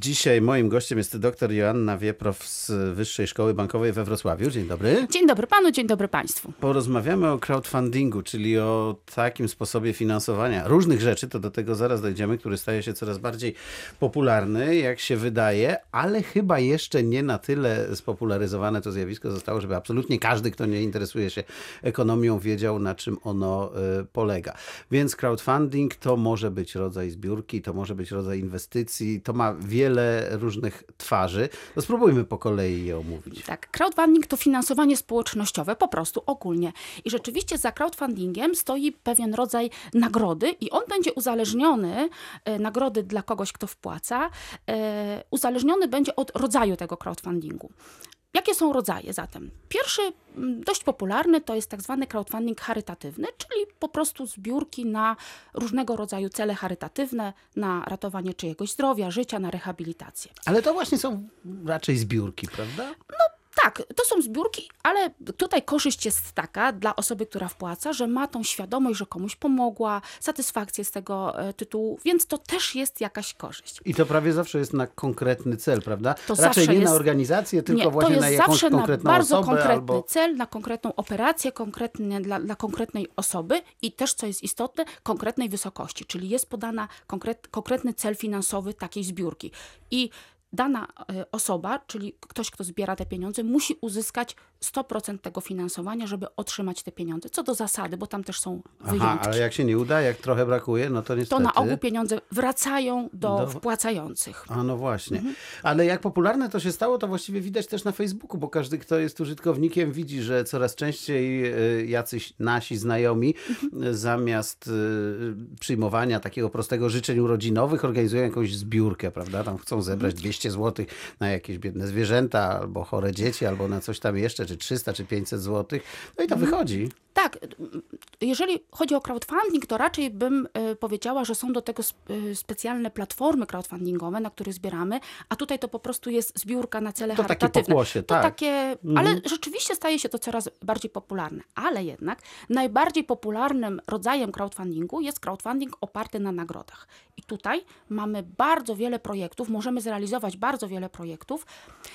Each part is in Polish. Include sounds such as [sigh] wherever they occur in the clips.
Dzisiaj moim gościem jest dr Joanna Wieprow z Wyższej Szkoły Bankowej we Wrocławiu. Dzień dobry. Dzień dobry panu, dzień dobry państwu. Porozmawiamy o crowdfundingu, czyli o takim sposobie finansowania różnych rzeczy, to do tego zaraz dojdziemy, który staje się coraz bardziej popularny, jak się wydaje, ale chyba jeszcze nie na tyle spopularyzowane to zjawisko zostało, żeby absolutnie każdy, kto nie interesuje się ekonomią, wiedział na czym ono y, polega. Więc crowdfunding to może być rodzaj zbiórki, to może być rodzaj inwestycji, to ma wiele różnych twarzy. No spróbujmy po kolei je omówić. Tak, crowdfunding to finansowanie społecznościowe, po prostu ogólnie. I rzeczywiście za crowdfundingiem stoi pewien rodzaj nagrody i on będzie uzależniony, e, nagrody dla kogoś, kto wpłaca, e, uzależniony będzie od rodzaju tego crowdfundingu. Jakie są rodzaje zatem? Pierwszy, m, dość popularny, to jest tak zwany crowdfunding charytatywny, czyli po prostu zbiórki na różnego rodzaju cele charytatywne, na ratowanie czyjegoś zdrowia, życia, na rehabilitację. Ale to właśnie są raczej zbiórki, prawda? Tak, to są zbiórki, ale tutaj korzyść jest taka dla osoby, która wpłaca, że ma tą świadomość, że komuś pomogła, satysfakcję z tego e, tytułu, więc to też jest jakaś korzyść. I to prawie zawsze jest na konkretny cel, prawda? To Raczej nie jest- na organizację, tylko Nie, właśnie to na jest jakąś zawsze na konkretną bardzo osobę konkretny albo... cel, na konkretną operację, konkretnie dla, dla konkretnej osoby i też, co jest istotne, konkretnej wysokości, czyli jest podana konkret, konkretny cel finansowy takiej zbiórki. I dana e, osoba, czyli ktoś, kto zbiera te pieniądze, musi uzyskać 100% tego finansowania, żeby otrzymać te pieniądze. Co do zasady, bo tam też są wyjątki. Aha, ale jak się nie uda, jak trochę brakuje, no to To niestety... na ogół pieniądze wracają do, Do- wpłacających. A no właśnie. Mhm. Ale jak popularne to się stało, to właściwie widać też na Facebooku, bo każdy, kto jest użytkownikiem, widzi, że coraz częściej y, jacyś nasi znajomi Mhm. y, zamiast y, przyjmowania takiego prostego życzeń urodzinowych organizują jakąś zbiórkę, prawda? Tam chcą zebrać Mhm. 200 zł na jakieś biedne zwierzęta, albo chore dzieci, albo na coś tam jeszcze, czy 300, czy 500 zł. No i to Mhm. wychodzi. Tak, jeżeli chodzi o crowdfunding, to raczej bym e, powiedziała, że są do tego e, specjalne platformy crowdfundingowe, na których zbieramy, a tutaj to po prostu jest zbiórka na cele To takie charytatywne. pokłosie, to tak. takie, ale rzeczywiście staje się to coraz bardziej popularne. Ale jednak najbardziej popularnym rodzajem crowdfundingu jest crowdfunding oparty na nagrodach. I tutaj mamy bardzo wiele projektów, możemy zrealizować bardzo wiele projektów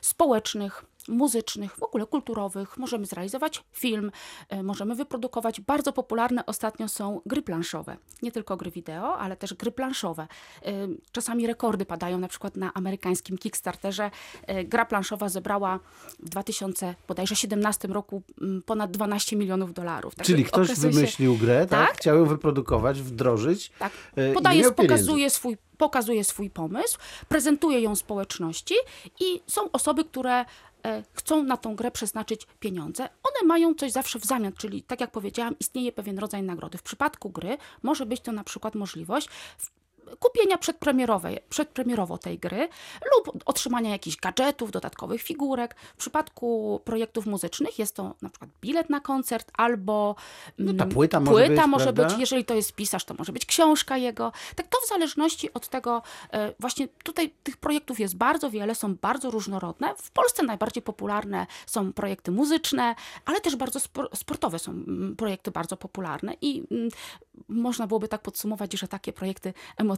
społecznych, muzycznych, w ogóle kulturowych. Możemy zrealizować film, e, możemy wyprodukować. Bardzo popularne ostatnio są gry planszowe. Nie tylko gry wideo, ale też gry planszowe. E, Czasami rekordy padają, na przykład na amerykańskim Kickstarterze. e, Gra planszowa zebrała w 2017 roku ponad 12 milionów dolarów. Także Czyli ktoś okazuje się- wymyślił grę, tak? Tak. Chciał ją wyprodukować, wdrożyć. tak. Podaje, pokazuje swój, pokazuje swój pomysł, prezentuje ją społeczności i są osoby, które chcą na tą grę przeznaczyć pieniądze. One mają coś zawsze w zamian, czyli tak jak powiedziałam, istnieje pewien rodzaj nagrody. W przypadku gry może być to na przykład możliwość kupienia przedpremierowej, przedpremierowo tej gry lub otrzymania jakichś gadżetów, dodatkowych figurek. W przypadku projektów muzycznych jest to na przykład bilet na koncert albo No ta mm, płyta może płyta być, może prawda? być, jeżeli to jest pisarz, to może być książka jego. Tak to w zależności od tego, e, właśnie tutaj tych projektów jest bardzo wiele, są bardzo różnorodne. W Polsce najbardziej popularne są projekty muzyczne, ale też bardzo spor- sportowe są mm, projekty bardzo popularne i mm, można byłoby tak podsumować, że takie projekty emocjonalne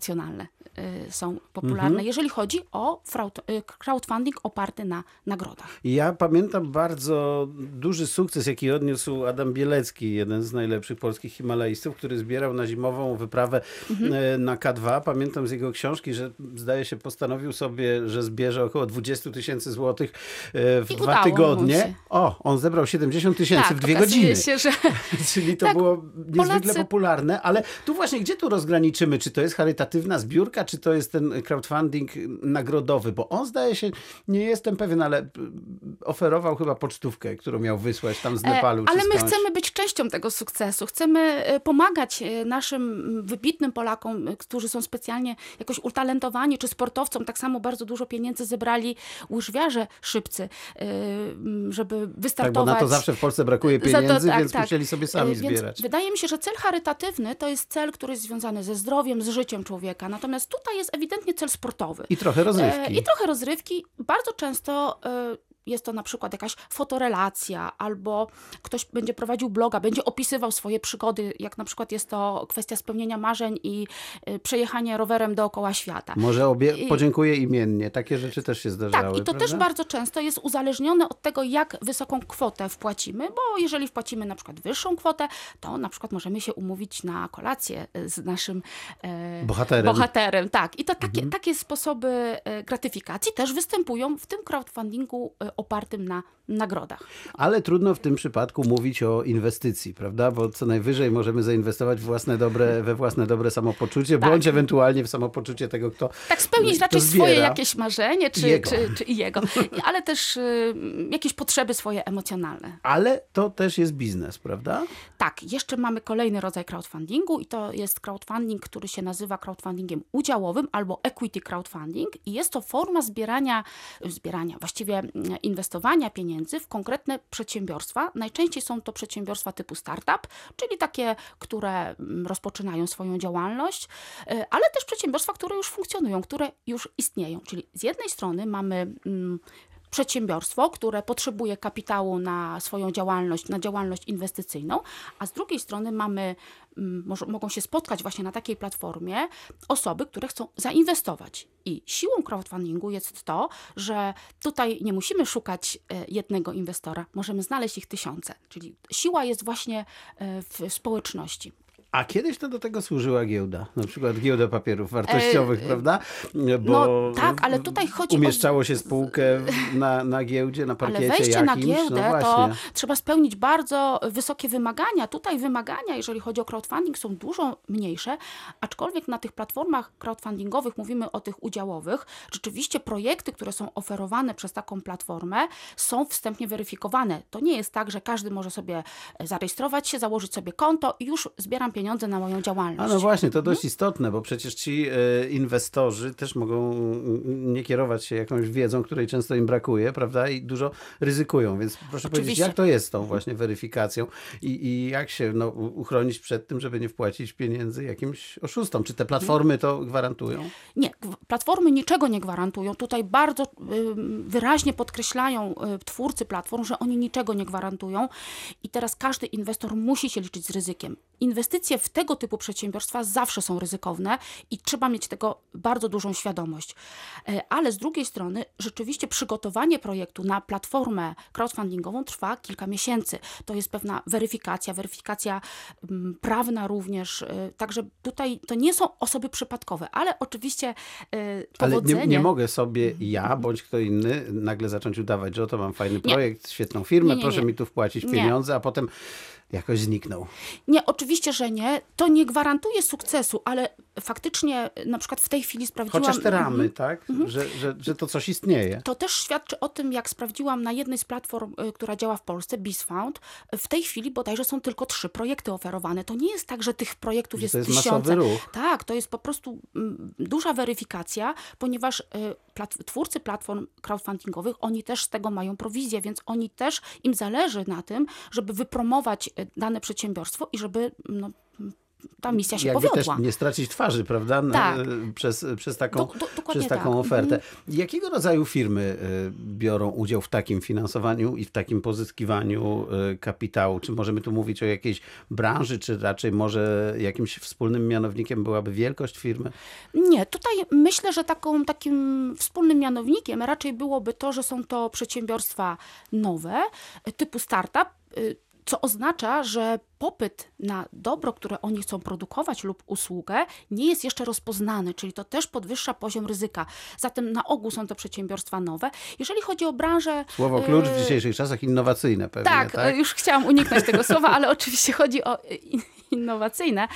e, są popularne, Mhm. jeżeli chodzi o e, crowdfunding oparty na nagrodach. Ja pamiętam bardzo duży sukces, jaki odniósł Adam Bielecki, jeden z najlepszych polskich himalajstów, który zbierał na zimową wyprawę Mhm. e, na K2. Pamiętam z jego książki, że zdaje się postanowił sobie, że zbierze około 20 tysięcy złotych w I dwa tygodnie. O, on zebrał 70 tysięcy w dwie godziny. się, że [laughs] Czyli to Tak, było niezwykle Polacy- popularne, ale tu właśnie gdzie tu rozgraniczymy? Czy to jest charytatywna zbiórka, czy to jest ten crowdfunding nagrodowy? Bo on zdaje się, nie jestem pewien, ale y, oferował chyba pocztówkę, którą miał wysłać tam z E, Nepalu. czy Ale my chcemy być częścią tego sukcesu. Chcemy e, pomagać e, naszym wybitnym Polakom, e, którzy są specjalnie jakoś utalentowani, czy sportowcom. Tak samo bardzo dużo pieniędzy zebrali łyżwiarze szybcy, e, żeby Tak, bo wystartować. na to zawsze w Polsce brakuje Za to- pieniędzy, tak, więc tak. musieli sobie sami E, Więc zbierać. Wydaje mi się, że cel charytatywny to jest cel, który jest związany ze zdrowiem, z życiem człowieka. Natomiast tutaj jest ewidentnie cel sportowy. I trochę rozrywki. E, I trochę rozrywki. Bardzo często e, jest to na przykład jakaś fotorelacja, albo ktoś będzie prowadził bloga, będzie opisywał swoje przygody, jak na przykład jest to kwestia spełnienia marzeń i y, przejechanie rowerem dookoła świata. Może obie podziękuję imiennie. Takie rzeczy też się zdarzały. Tak, i to prawda? też bardzo często jest uzależnione od tego, jak wysoką kwotę wpłacimy, bo jeżeli wpłacimy na przykład wyższą kwotę, to na przykład możemy się umówić na kolację e, z naszym e, Bohaterem. bohaterem. Tak, i to takie, Mhm. takie sposoby e, gratyfikacji też występują w tym crowdfundingu e, opartym na nagrodach. Ale trudno w tym przypadku mówić o inwestycji, prawda? Bo co najwyżej możemy zainwestować w własne dobre, we własne dobre samopoczucie, Tak. bądź ewentualnie w samopoczucie tego, kto Tak, spełnić raczej zbiera. swoje jakieś marzenie, czy, Jego. czy, czy jego, ale też y, jakieś potrzeby swoje emocjonalne. Ale to też jest biznes, prawda? Tak, jeszcze mamy kolejny rodzaj crowdfundingu i to jest crowdfunding, który się nazywa crowdfundingiem udziałowym albo equity crowdfunding i jest to forma zbierania, zbierania, właściwie inwestowania pieniędzy w konkretne przedsiębiorstwa. Najczęściej są to przedsiębiorstwa typu startup, czyli takie, które mm, rozpoczynają swoją działalność, y, ale też przedsiębiorstwa, które już funkcjonują, które już istnieją. Czyli z jednej strony mamy mm, przedsiębiorstwo, które potrzebuje kapitału na swoją działalność, na działalność inwestycyjną, a z drugiej strony mamy, mm, mogą się spotkać właśnie na takiej platformie osoby, które chcą zainwestować. I siłą crowdfundingu jest to, że tutaj nie musimy szukać e, jednego inwestora, możemy znaleźć ich tysiące. Czyli siła jest właśnie e, w społeczności. A kiedyś to do tego służyła giełda, na przykład giełda papierów wartościowych, prawda? Bo no tak, ale tutaj chodzi o- umieszczało się spółkę na, na giełdzie, na parkiecie Ale wejście jakimś. na giełdę no to trzeba spełnić bardzo wysokie wymagania. Tutaj wymagania, jeżeli chodzi o crowdfunding, są dużo mniejsze, aczkolwiek na tych platformach crowdfundingowych, mówimy o tych udziałowych, rzeczywiście projekty, które są oferowane przez taką platformę, są wstępnie weryfikowane. To nie jest tak, że każdy może sobie zarejestrować się, założyć sobie konto i już zbieram pieniądze na moją działalność. A no właśnie, to Mhm. dość istotne, bo przecież ci e, inwestorzy też mogą mm, nie kierować się jakąś wiedzą, której często im brakuje, prawda? I dużo ryzykują, więc proszę powiedzieć, Oczywiście. jak to jest z tą właśnie weryfikacją i, i jak się no, uchronić przed tym, żeby nie wpłacić pieniędzy jakimś oszustom? Czy te platformy to gwarantują? Nie, platformy niczego nie gwarantują. Tutaj bardzo ym, wyraźnie podkreślają y, twórcy platform, że oni niczego nie gwarantują i teraz każdy inwestor musi się liczyć z ryzykiem. Inwestycje w tego typu przedsiębiorstwa zawsze są ryzykowne i trzeba mieć tego bardzo dużą świadomość. E, Ale z drugiej strony rzeczywiście przygotowanie projektu na platformę crowdfundingową trwa kilka miesięcy. To jest pewna weryfikacja, weryfikacja mm, prawna również. e, Także tutaj to nie są osoby przypadkowe, ale oczywiście e, Ale powodzenie... nie, nie mogę sobie ja bądź kto inny nagle zacząć udawać, że oto mam fajny Nie. projekt, świetną firmę, Nie, proszę mi tu wpłacić pieniądze, a potem jakoś zniknął. Nie, oczywiście, że nie. To nie gwarantuje sukcesu, ale faktycznie na przykład w tej chwili sprawdziłam... Chociaż te ramy, Mhm. tak? Że, że, że to coś istnieje. To też świadczy o tym, jak sprawdziłam na jednej z platform, y, która działa w Polsce, BizFound, w tej chwili bodajże są tylko trzy projekty oferowane. To nie jest tak, że tych projektów Że jest to jest tysiące. Tak, to jest po prostu mm, duża weryfikacja, ponieważ y, plat- twórcy platform crowdfundingowych, oni też z tego mają prowizję, więc oni też, im zależy na tym, żeby wypromować y, dane przedsiębiorstwo i żeby no, ta misja się Jakby powiodła. też nie stracić twarzy, prawda? Tak. Przez, przez taką, Do- przez taką tak. ofertę. Jakiego rodzaju firmy y, biorą udział w takim finansowaniu i w takim pozyskiwaniu kapitału? Czy możemy tu mówić o jakiejś branży, czy raczej może jakimś wspólnym mianownikiem byłaby wielkość firmy? Nie, tutaj myślę, że taką, takim wspólnym mianownikiem raczej byłoby to, że są to przedsiębiorstwa nowe, typu startup, co oznacza, że popyt na dobro, które oni chcą produkować lub usługę, nie jest jeszcze rozpoznany, czyli to też podwyższa poziom ryzyka. Zatem na ogół są to przedsiębiorstwa nowe. Jeżeli chodzi o branżę. Słowo klucz w y, dzisiejszych czasach innowacyjne pewnie, tak, tak? już chciałam uniknąć tego słowa, ale [laughs] oczywiście chodzi o in- innowacyjne.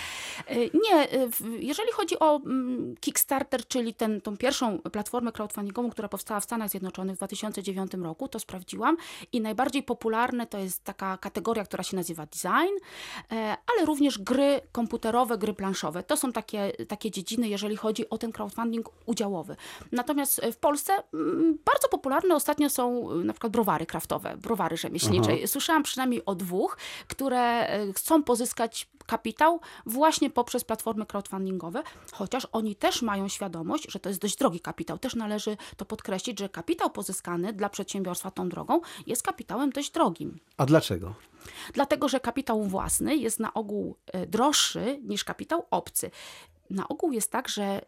E, Nie, e, jeżeli chodzi o mm, Kickstarter, czyli ten, tą pierwszą platformę crowdfundingową, która powstała w Stanach Zjednoczonych w 2009 roku, to sprawdziłam i najbardziej popularne to jest taka kategoria, która się nazywa design, e, ale również gry komputerowe, gry planszowe. To są takie, takie dziedziny, jeżeli chodzi o ten crowdfunding udziałowy. Natomiast w Polsce mm, bardzo popularne ostatnio są na przykład browary kraftowe, browary rzemieślnicze. Aha. Słyszałam przynajmniej o dwóch, które chcą pozyskać kapitał właśnie poprzez platformy crowdfundingowe, chociaż oni też mają świadomość, że to jest dość drogi kapitał. Też należy to podkreślić, że kapitał pozyskany dla przedsiębiorstwa tą drogą jest kapitałem dość drogim. A dlaczego? Dlatego, że kapitał własny jest na ogół e, droższy niż kapitał obcy. Na ogół jest tak, że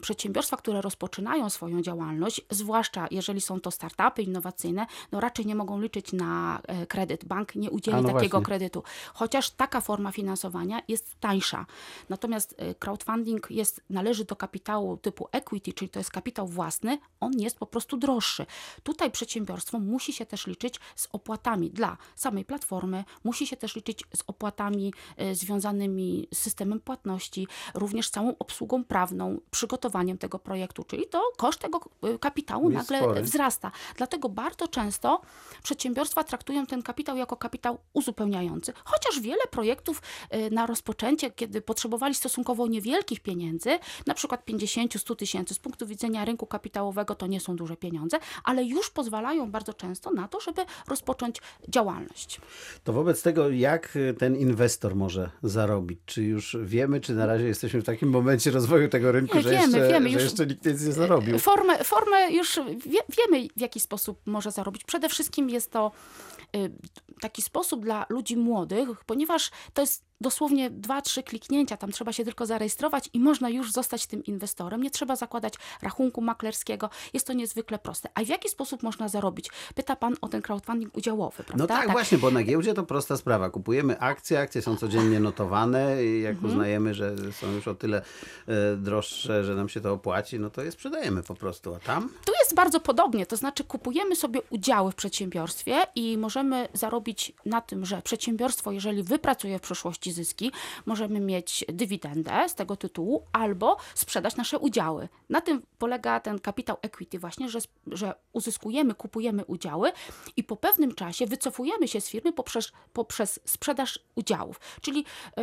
przedsiębiorstwa, które rozpoczynają swoją działalność, zwłaszcza jeżeli są to startupy innowacyjne, no raczej nie mogą liczyć na e, kredyt. Bank nie udzieli no takiego właśnie. kredytu, chociaż taka forma finansowania jest tańsza. Natomiast e, crowdfunding jest, należy do kapitału typu equity, czyli to jest kapitał własny, on jest po prostu droższy. Tutaj przedsiębiorstwo musi się też liczyć z opłatami dla samej platformy, musi się też liczyć z opłatami e, związanymi z systemem płatności, również całą obsługą prawną, przygotowaniem tego projektu, czyli to koszt tego e, kapitału Jest nagle spory. wzrasta. Dlatego bardzo często przedsiębiorstwa traktują ten kapitał jako kapitał uzupełniający. Chociaż wiele projektów e, na rozpoczęcie, kiedy potrzebowali stosunkowo niewielkich pieniędzy, na przykład 50-100 tysięcy, z punktu widzenia rynku kapitałowego to nie są duże pieniądze, ale już pozwalają bardzo często na to, żeby rozpocząć działalność. To wobec tego, jak y, ten inwestor może zarobić? Czy już wiemy, czy na razie jesteśmy w takim momencie rozwoju tego rynku, Nie, że, wiemy, jeszcze, wiemy, że jeszcze nikt nic nie zarobił? Formę, formę już wie, wiemy, w jaki sposób może zarobić. Przede wszystkim jest to y, taki sposób dla ludzi młodych, ponieważ to jest dosłownie dwa, trzy kliknięcia, tam trzeba się tylko zarejestrować i można już zostać tym inwestorem. Nie trzeba zakładać rachunku maklerskiego. Jest to niezwykle proste. A w jaki sposób można zarobić? Pyta pan o ten crowdfunding udziałowy, prawda? No tak, właśnie, bo na giełdzie to prosta sprawa. Kupujemy akcje, akcje są codziennie notowane i jak Mhm. uznajemy, że są już o tyle e, droższe, że nam się to opłaci, no to je sprzedajemy po prostu. A tam? Tu jest bardzo podobnie, to znaczy kupujemy sobie udziały w przedsiębiorstwie i możemy zarobić na tym, że przedsiębiorstwo, jeżeli wypracuje w przyszłości zyski, możemy mieć dywidendę z tego tytułu albo sprzedać nasze udziały. Na tym polega ten kapitał equity właśnie, że, że uzyskujemy, kupujemy udziały i po pewnym czasie wycofujemy się z firmy poprzez, poprzez sprzedaż udziałów. Czyli y,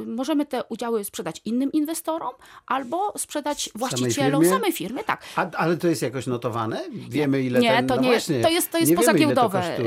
y, możemy te udziały sprzedać innym inwestorom albo sprzedać właścicielom firmie? samej firmy, tak. A, ale to jest jakoś notowane? Wiemy ile Nie, ten... to no nie właśnie, to jest, to jest pozagiełdowe.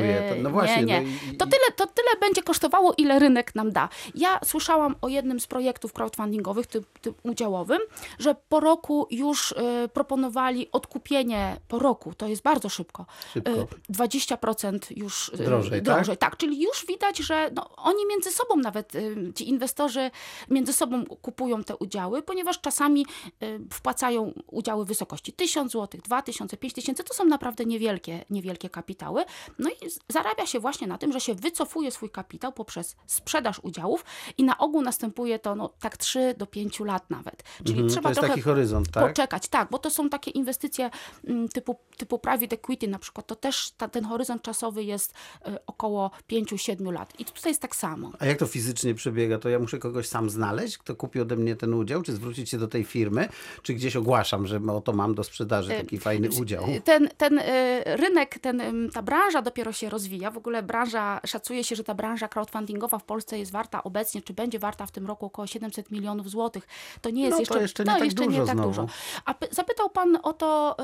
No właśnie. nie, nie. No i, To, tyle, to tyle będzie kosztowało, ile rynek nam da. Ja słyszałam o jednym z projektów crowdfundingowych, typ, typ udziałowym, że po roku już y, proponowali odkupienie po roku, to jest bardzo szybko. Szybko. Y, 20% już y, Drożej, tak? drożej. Tak? czyli już widać, że no, oni między sobą nawet, y, ci inwestorzy między sobą kupują te udziały, ponieważ czasami y, wpłacają udziały w wysokości 1000 zł, 2000, 5000, to są naprawdę niewielkie, niewielkie kapitały. No i zarabia się właśnie na tym, że się wycofuje swój kapitał poprzez sprzedaż udziałów i na ogół następuje to no, tak 3 do 5 lat nawet. Czyli Mhm, trzeba to jest trochę taki horyzont, tak? poczekać, tak, bo to są takie inwestycje mm, typu, typu private equity na przykład, to też ta, ten horyzont czasowy jest y, około 5-7 lat. I tutaj jest tak samo. A jak to fizycznie przebiega? To ja muszę kogoś sam znaleźć, kto kupi ode mnie ten udział, czy zwrócić się do tej firmy, czy gdzieś ogłaszam, że oto mam do sprzedaży taki fajny udział? Ten, ten y, rynek, ten, ta branża dopiero się rozwija. W ogóle branża, szacuje się, że ta branża crowdfundingowa w Polsce jest warta obecnie, czy będzie warta w tym roku około 700 milionów złotych. To nie jest No jeszcze, jeszcze nie tak jeszcze dużo nie tak dużo. A py- zapytał pan o to,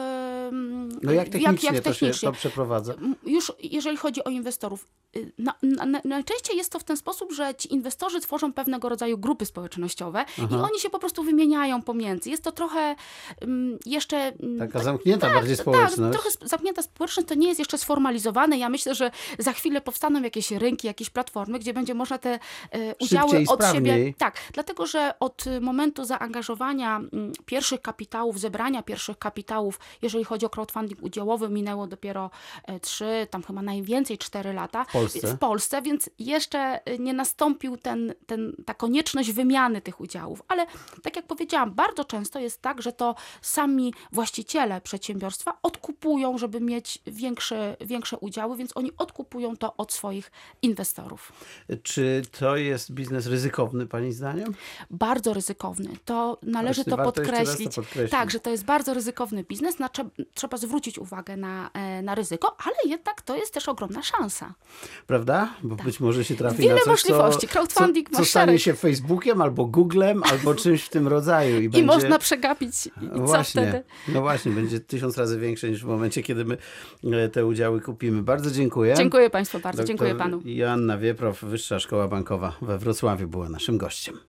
No jak technicznie, jak to się technicznie. to przeprowadza? Już jeżeli chodzi o inwestorów, y, na, na, na, najczęściej jest to w ten sposób, że ci inwestorzy tworzą pewnego rodzaju grupy społecznościowe i oni się po prostu wymieniają pomiędzy. Jest to trochę mm, jeszcze... Taka tak- zamknięta bardziej tak, społeczność. trochę sp- zamknięta społeczność, to nie jest jeszcze sformalizowane. Ja myślę, że za chwilę powstaną jakieś rynki, jakieś platformy, gdzie będzie można te e, udziały i od siebie... Tak, dlatego, że od momentu zaangażowania mm, pierwszych kapitałów, zebrania pierwszych kapitałów, jeżeli chodzi o crowdfunding udziałowy, minęło dopiero e, trzy, tam chyba najwięcej cztery lata W Polsce? w Polsce, więc jeszcze y, nie nastąpił ten, ten, ta konieczność wymiany tych udziałów. Ale tak jak powiedziałam, bardzo często jest tak, że to sami właściciele przedsiębiorstwa odkupują, żeby mieć większe, większe udziały, więc oni odkupują to od swoich inwestorów. Czy to jest biznes ryzykowny, Pani zdaniem? Bardzo ryzykowny. To należy Właśnie to raz to podkreślić. podkreślić. Tak, że to jest bardzo ryzykowny biznes. Trzeba zwrócić uwagę na, e, na ryzyko, ale jednak to jest też ogromna szansa. Prawda? Bo być może się trafi Tak. Wiele na coś, możliwości. co, Crowdfunding co, co stanie się Facebookiem, albo Googlem, albo czymś w tym rodzaju. I, I będzie... można przegapić. I co Właśnie, wtedy? no właśnie, będzie tysiąc razy większe niż w momencie, kiedy my e, te udziały kupimy. Bardzo dziękuję. Dziękuję Państwu bardzo. Doktor Dziękuję Panu. Joanna Wieprow, Wyższa Szkoła Bankowa we Wrocławiu była naszym gościem.